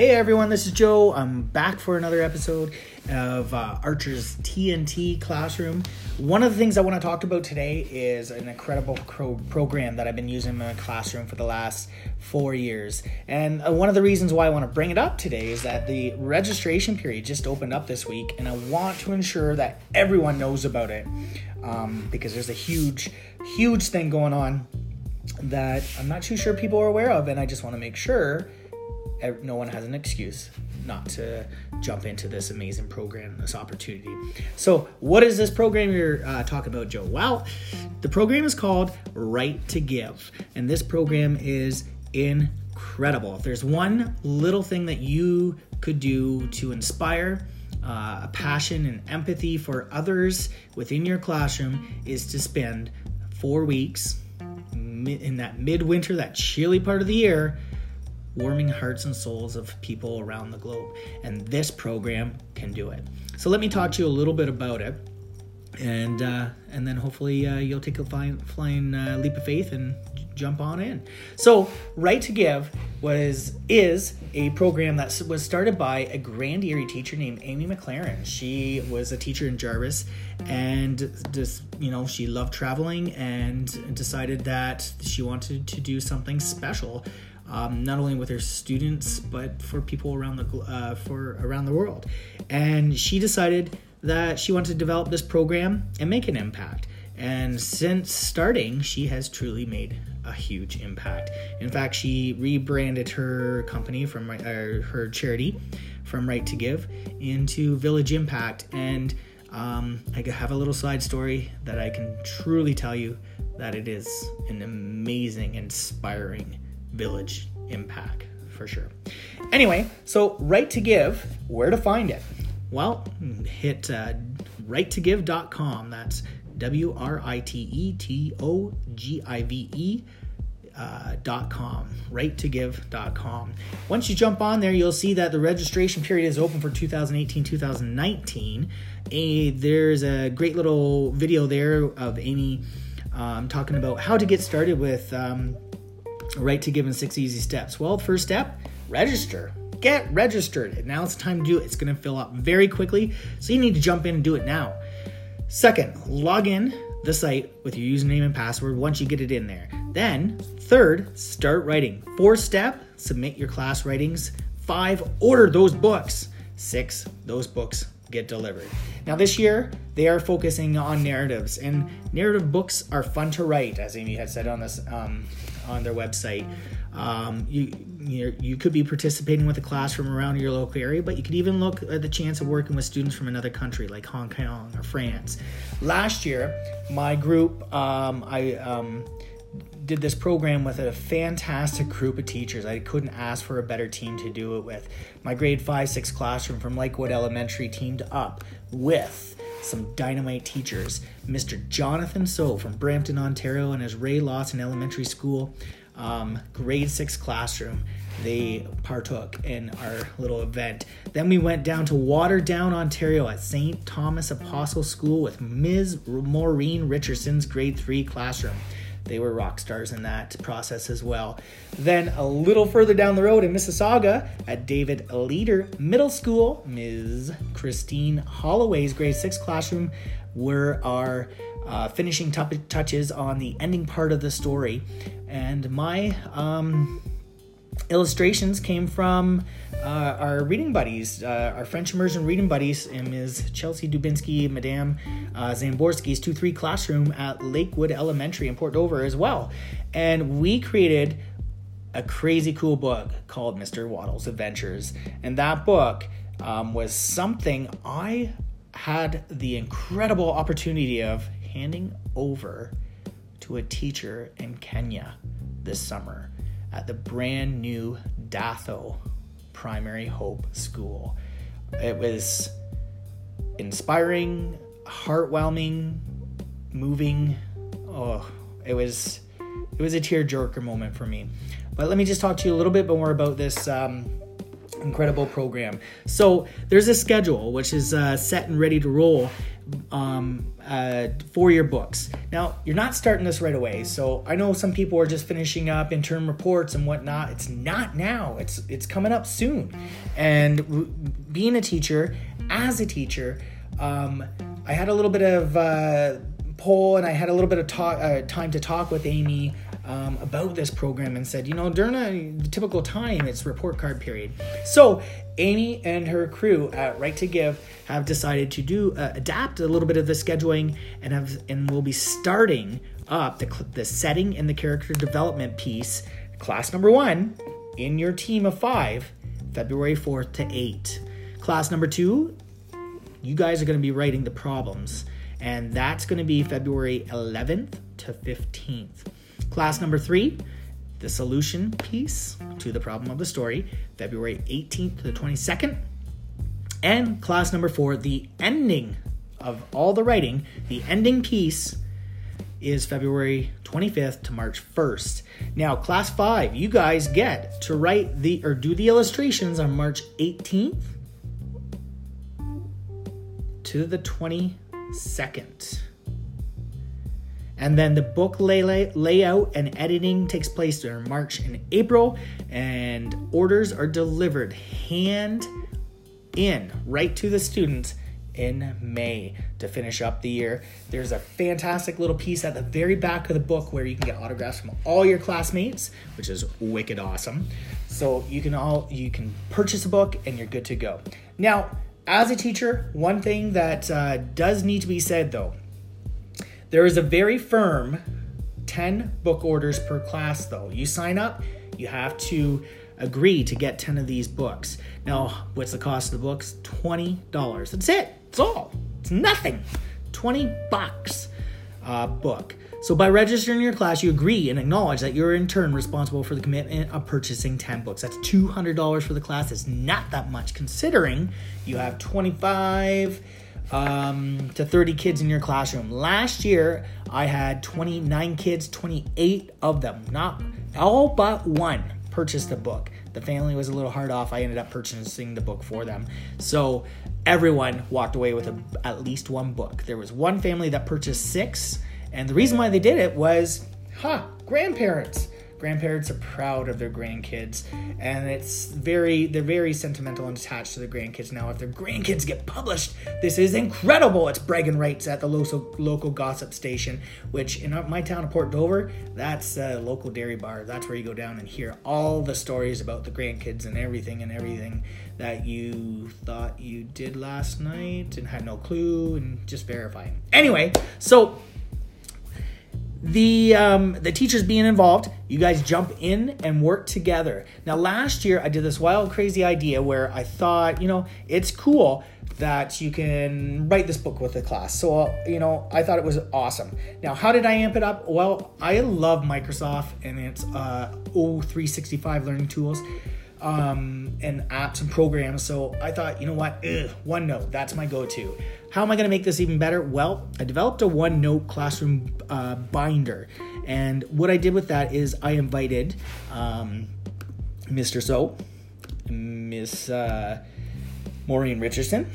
Hey everyone, this is Joe. I'm back for another episode of uh, Archer's TNT Classroom. One of the things I want to talk about today is an incredible pro- program that I've been using in my classroom for the last four years. And uh, one of the reasons why I want to bring it up today is that the registration period just opened up this week, and I want to ensure that everyone knows about it um, because there's a huge, huge thing going on that I'm not too sure people are aware of, and I just want to make sure no one has an excuse not to jump into this amazing program, this opportunity. So, what is this program you're uh, talking about, Joe? Well, the program is called Write to Give, and this program is incredible. If there's one little thing that you could do to inspire, uh, a passion and empathy for others within your classroom is to spend four weeks in that midwinter, that chilly part of the year, warming hearts and souls of people around the globe. And this program can do it. So let me talk to you a little bit about it. And uh, and then hopefully uh, you'll take a flying, flying uh, leap of faith and j- jump on in. So, Write to Give was is a program that was started by a Grand Erie teacher named Amy McLaren. She was a teacher in Jarvis, and just you know she loved traveling and decided that she wanted to do something special um, not only with her students but for people around the uh, for around the world. And she decided that she wanted to develop this program and make an impact. And since starting, she has truly made a huge impact. In fact, she rebranded her company from uh, her charity from Write to Give into Village Impact. And um, I have a little side story that I can truly tell you that it is an amazing, inspiring village impact for sure. Anyway, so Write to Give, where to find it? Well, hit uh, writetogive.com. That's W R I T E T O G I V E. Uh, dot com write to give.com once you jump on there you'll see that the registration period is open for 2018 2019 a, there's a great little video there of amy um, talking about how to get started with um, write to give in six easy steps. Well, first step, register. Get registered. And Now it's time to do it. It's going to fill up very quickly, so you need to jump in and do it now. Second, log in the site with your username and password once you get it in there. Then, third, start writing. Fourth step, submit your class writings. Five, order those books. Six, those books get delivered. Now, this year, they are focusing on narratives, and narrative books are fun to write, as Amy had said on this um, on their website. Um, you you could be participating with a class from around your local area, but you could even look at the chance of working with students from another country like Hong Kong or France. Last year, my group, um, I um, did this program with a fantastic group of teachers. I couldn't ask for a better team to do it with. My grade 5 6 classroom from Lakewood Elementary teamed up with some dynamite teachers. Mr. Jonathan So from Brampton, Ontario, and his Ray Lawson Elementary School um, grade six classroom. They partook in our little event. Then we went down to Waterdown, Ontario at St. Thomas Apostle School with Ms. Maureen Richardson's grade three classroom. They were rock stars in that process as well. Then a little further down the road in Mississauga at David Leeder Middle School, Ms. Christine Holloway's grade six classroom were our uh, finishing t- touches on the ending part of the story. And my um, illustrations came from uh, our reading buddies, uh, our French immersion reading buddies, and Ms. Chelsea Dubinsky, Madame uh, Zamborski's 2 3 classroom at Lakewood Elementary in Port Dover as well. And we created a crazy cool book called Mr. Waddle's Adventures. And that book um, was something I had the incredible opportunity of handing over to a teacher in Kenya this summer at the brand new Datho Primary Hope School. It was inspiring, heartwarming, moving. Oh, it was it was a tearjerker moment for me. But let me just talk to you a little bit more about this um, incredible program. So there's a schedule which is uh, set and ready to roll um, uh, for your books. Now, you're not starting this right away, so I know some people are just finishing up interim reports and whatnot. It's not now. It's it's coming up soon. And w- being a teacher, as a teacher, um, I had a little bit of uh, poll and I had a little bit of talk, uh, time to talk with Amy um, about this program and said, you know, during a typical time, it's report card period. So Amy and her crew at Write to Give have decided to do uh, adapt a little bit of the scheduling and have and will be starting up the, the setting and the character development piece, class number one, in your team of five, February 4th to 8. Class number two, you guys are going to be writing the problems, and that's going to be February 11th to 15th. Class number three, the solution piece to the problem of the story, February 18th to the 22nd. And class number four, the ending of all the writing, the ending piece is February 25th to March 1st. Now, class 5, you guys get to write the or do the illustrations on March 18th to the 22nd. And then the book lay- layout and editing takes place during March and April, and orders are delivered hand in right to the students in May to finish up the year. There's a fantastic little piece at the very back of the book where you can get autographs from all your classmates, which is wicked awesome. So you can all you can purchase a book and you're good to go. Now, as a teacher, one thing that uh, does need to be said though there is a very firm 10 book orders per class, though. You sign up, you have to agree to get 10 of these books. Now, what's the cost of the books? $20. That's it. It's all. It's nothing. 20 bucks a book. So by registering your class, you agree and acknowledge that you're in turn responsible for the commitment of purchasing 10 books. That's $200 for the class. It's not that much considering you have 25 um, to 30 kids in your classroom. Last year, I had 29 kids, 28 of them, not all but one, purchased a book. The family was a little hard off. I ended up purchasing the book for them. So everyone walked away with a, at least one book. There was one family that purchased six, and the reason why they did it was, huh, grandparents grandparents are proud of their grandkids and it's very they're very sentimental and attached to their grandkids now. If their grandkids get published this is incredible. It's bragging rights at the local local gossip station which in my town of port dover that's a local dairy bar. That's where you go down and hear all the stories about the grandkids and everything and everything that you thought you did last night and had no clue and just verifying anyway so the um, the teachers being involved you guys jump in and work together. Now last year i did this wild crazy idea where i thought you know it's cool that you can write this book with the class. So you know i thought it was awesome. Now how did i amp it up? Well i love microsoft and its uh, o365 learning tools um, and apps and programs. So I thought, you know what, Ugh, OneNote, that's my go-to. How am I going to make this even better? Well, I developed a OneNote classroom uh, binder, and what I did with that is I invited um, Mr. So, Miss uh, Maureen Richardson,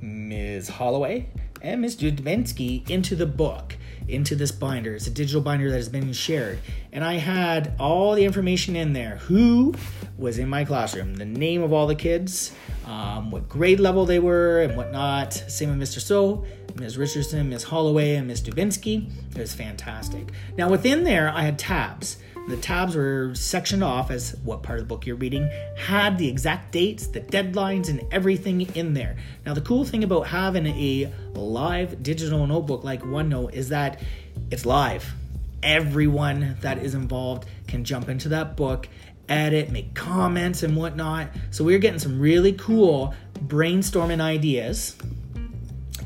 Ms. Holloway, and Ms. Dubinsky into the book into this binder. It's a digital binder that has been shared. And I had all the information in there who was in my classroom, the name of all the kids, um, what grade level they were, and whatnot. Same with Mr. So, Ms. Richardson, Ms. Holloway, and Ms. Dubinsky. It was fantastic. Now, within there, I had tabs. The tabs were sectioned off as what part of the book you're reading, had the exact dates, the deadlines, and everything in there. Now, the cool thing about having a live digital notebook like OneNote is that it's live. Everyone that is involved can jump into that book, edit, make comments, and whatnot. So, we we're getting some really cool brainstorming ideas.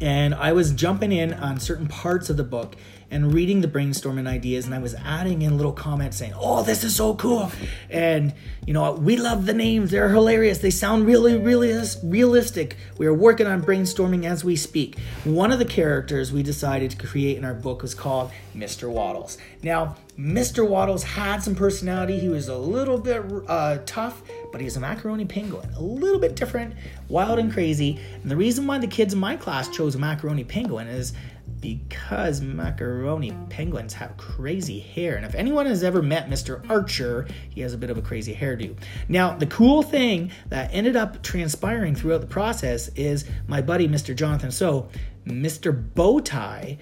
And I was jumping in on certain parts of the book and reading the brainstorming ideas, and I was adding in little comments saying, "Oh, this is so cool," and you know, we love the names; they're hilarious. They sound really, really realistic. We are working on brainstorming as we speak. One of the characters we decided to create in our book was called Mr. Waddles. Now, Mr. Waddles had some personality. He was a little bit uh, tough, but he's a macaroni penguin, a little bit different, wild and crazy. And the reason why the kids in my class chose macaroni penguin is because macaroni penguins have crazy hair. And if anyone has ever met Mr. Archer, he has a bit of a crazy hairdo. Now, the cool thing that ended up transpiring throughout the process is my buddy, Mr. Jonathan So, Mr. Bowtie.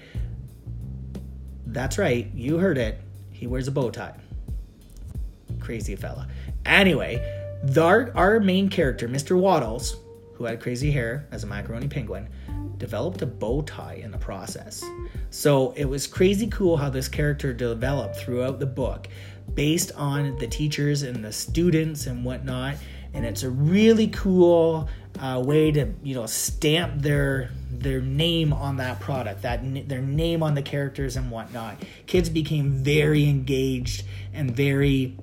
That's right, you heard it. He wears a bow tie. Crazy fella. Anyway, our, our main character, Mr. Waddles, who had crazy hair as a macaroni penguin, developed a bow tie in the process. So it was crazy cool how this character developed throughout the book based on the teachers and the students and whatnot. And it's a really cool uh, way to you know stamp their their name on that product, that their name on the characters and whatnot. Kids became very engaged and very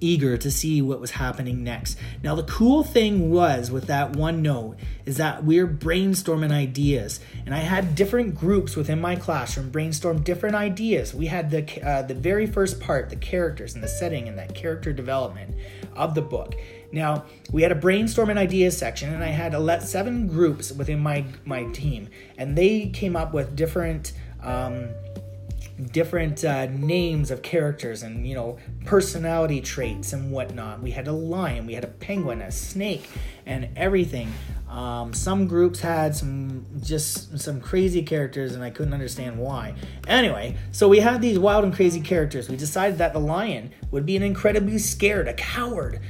eager to see what was happening next. Now, the cool thing was with that one note is that we are brainstorming ideas, and I had different groups within my classroom brainstorm different ideas. We had the uh, the very first part, the characters and the setting and that character development of the book. Now, we had a brainstorming ideas section, and I had let seven groups within my my team, and they came up with different. Um, different uh, names of characters and you know personality traits and whatnot. We had a lion, we had a penguin, a snake, and everything. Um, some groups had some just some crazy characters, and I couldn't understand why. Anyway, so we had these wild and crazy characters. We decided that the lion would be an incredibly scared, a coward,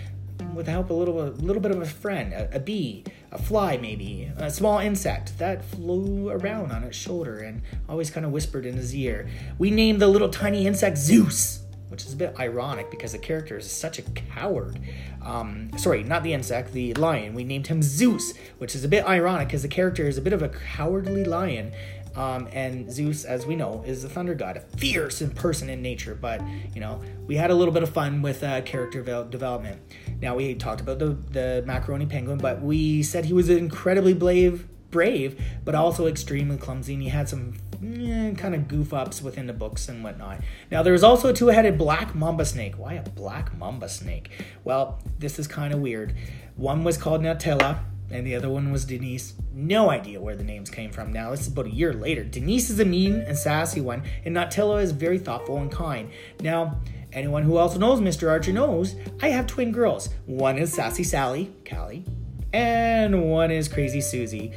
with the help of a little, a little bit of a friend, a, a bee a fly maybe, a small insect that flew around on its shoulder and always kind of whispered in his ear. We named the little tiny insect Zeus, which is a bit ironic because the character is such a coward. Um, sorry, not the insect, the lion. We named him Zeus, which is a bit ironic because the character is a bit of a cowardly lion um, and Zeus, as we know, is the thunder god, a fierce person in nature. But you know, we had a little bit of fun with uh, character development. Now we talked about the the macaroni penguin, but we said he was incredibly brave, brave, but also extremely clumsy, and he had some eh, kind of goof ups within the books and whatnot. Now there was also a two-headed black mamba snake. Why a black mamba snake? Well, this is kind of weird. One was called Nutella and the other one was Denise. No idea where the names came from now. This is about a year later. Denise is a mean and sassy one, and Nutella is very thoughtful and kind. Now, anyone who also knows Mr. Archer knows I have twin girls. One is Sassy Sally, Callie, and one is Crazy Susie,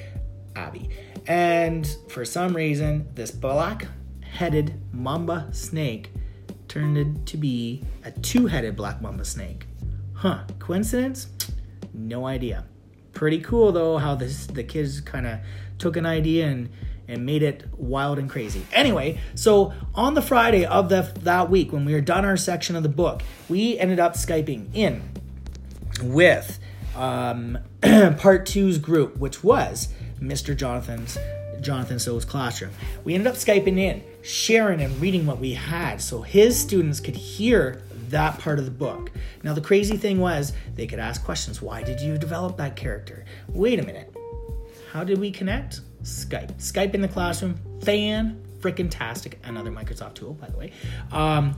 Abby. And for some reason, this black headed mamba snake turned to be a two headed black mamba snake. Huh, coincidence? No idea. Pretty cool though how this the kids kind of took an idea and and made it wild and crazy. Anyway, so on the Friday of the, that week when we were done our section of the book, we ended up skyping in with um, part two's group, which was Mr. Jonathan's Jonathan So's classroom. We ended up skyping in, sharing and reading what we had, so his students could hear that part of the book. Now, the crazy thing was they could ask questions. Why did you develop that character? Wait a minute. How did we connect? Skype. Skype in the classroom. Fan freaking tastic. Another Microsoft tool, by the way. Um,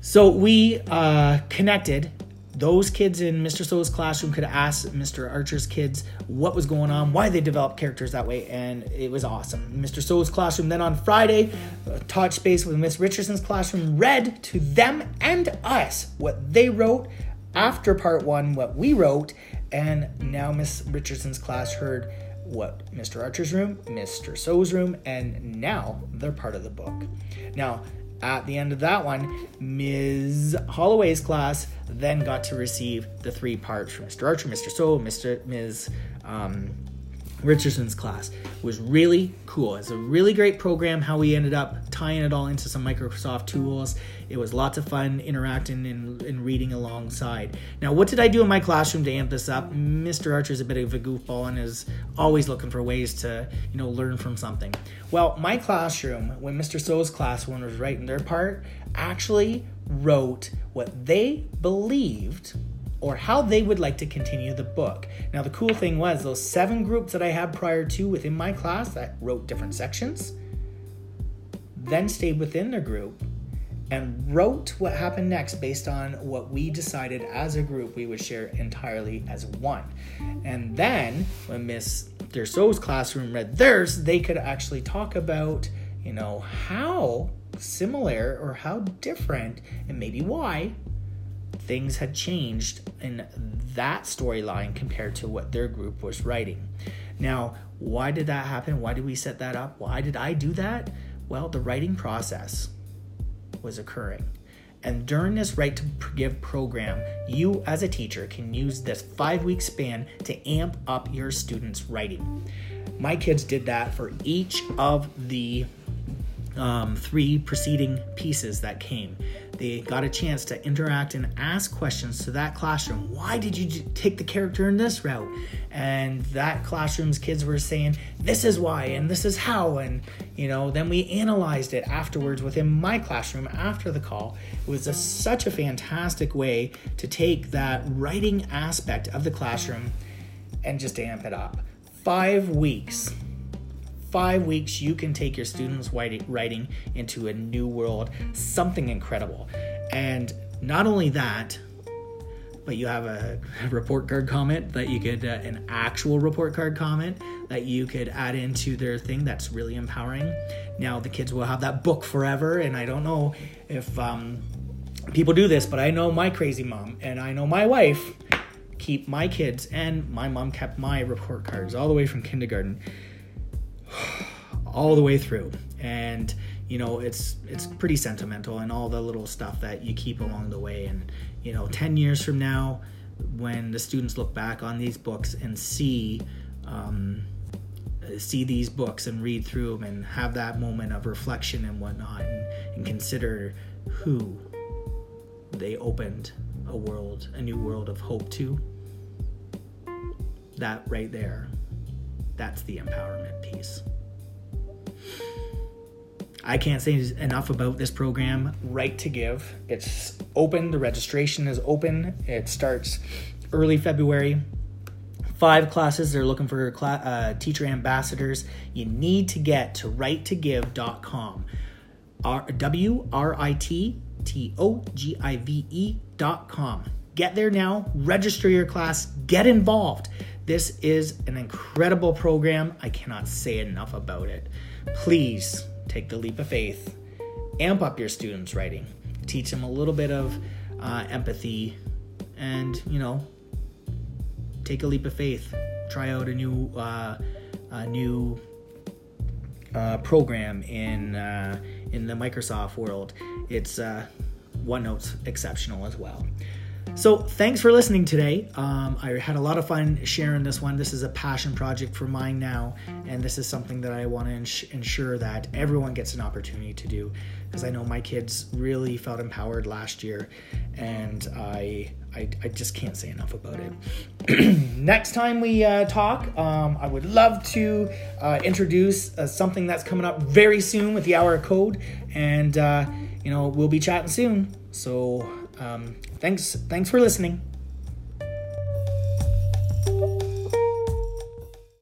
so we uh, connected those kids in Mr. So's classroom could ask Mr. Archer's kids what was going on, why they developed characters that way, and it was awesome. Mr. So's classroom then on Friday, uh, taught space with Miss Richardson's classroom, read to them and us what they wrote after part one, what we wrote, and now Miss Richardson's class heard what Mr. Archer's room, Mr. So's room, and now they're part of the book. Now, at the end of that one, Ms. Holloway's class then got to receive the three parts from Mr. Archer, Mr. So, Mr. Ms. Um, Richardson's class was really cool. It's a really great program how we ended up tying it all into some Microsoft tools. It was lots of fun interacting and, and reading alongside. Now, what did I do in my classroom to amp this up? Mr. Archer is a bit of a goofball and is always looking for ways to, you know, learn from something. Well, my classroom, when Mr. So's class, was writing their part, actually wrote what they believed or how they would like to continue the book. Now, the cool thing was those seven groups that I had prior to within my class that wrote different sections then stayed within their group and wrote what happened next based on what we decided as a group we would share entirely as one. And then when Miss Derso's classroom read theirs, they could actually talk about, you know, how similar or how different and maybe why things had changed in that storyline compared to what their group was writing. Now, why did that happen? Why did we set that up? Why did I do that? Well, the writing process was occurring. And during this Write to Give program, you as a teacher can use this five week span to amp up your students' writing. My kids did that for each of the um, three preceding pieces that came. They got a chance to interact and ask questions to that classroom. Why did you take the character in this route? And that classroom's kids were saying, this is why and this is how. And, you know, then we analyzed it afterwards within my classroom after the call. It was a, such a fantastic way to take that writing aspect of the classroom and just amp it up. Five weeks five weeks, you can take your students' writing into a new world, something incredible. And not only that, but you have a report card comment that you could, uh, an actual report card comment that you could add into their thing that's really empowering. Now, the kids will have that book forever, and I don't know if um, people do this, but I know my crazy mom and I know my wife keep my kids, and my mom kept my report cards all the way from kindergarten all the way through. And you know it's it's pretty sentimental and all the little stuff that you keep along the way. And you know 10 years from now when the students look back on these books and see um, see these books and read through them and have that moment of reflection and whatnot and, and consider who they opened a world a new world of hope to that right there that's the empowerment piece. I can't say enough about this program, Write to Give. It's open, the registration is open. It starts early February. Five classes, they're looking for cl- uh, teacher ambassadors. You need to get to write2give.com. W R I T T O G I V E.com. Get there now, register your class, get involved. This is an incredible program. I cannot say enough about it. Please take the leap of faith, amp up your students' writing, teach them a little bit of uh, empathy, and you know, take a leap of faith. Try out a new, uh, a new uh, program in uh, in the Microsoft world. It's uh, OneNote's exceptional as well. So, thanks for listening today. Um, I had a lot of fun sharing this one. This is a passion project for mine now, and this is something that I want to ins- ensure that everyone gets an opportunity to do. Because I know my kids really felt empowered last year, and I I, I just can't say enough about it. Next time we uh, talk, um, I would love to uh, introduce uh, something that's coming up very soon with the Hour of Code, and uh, you know we'll be chatting soon. So um, thanks, thanks for listening.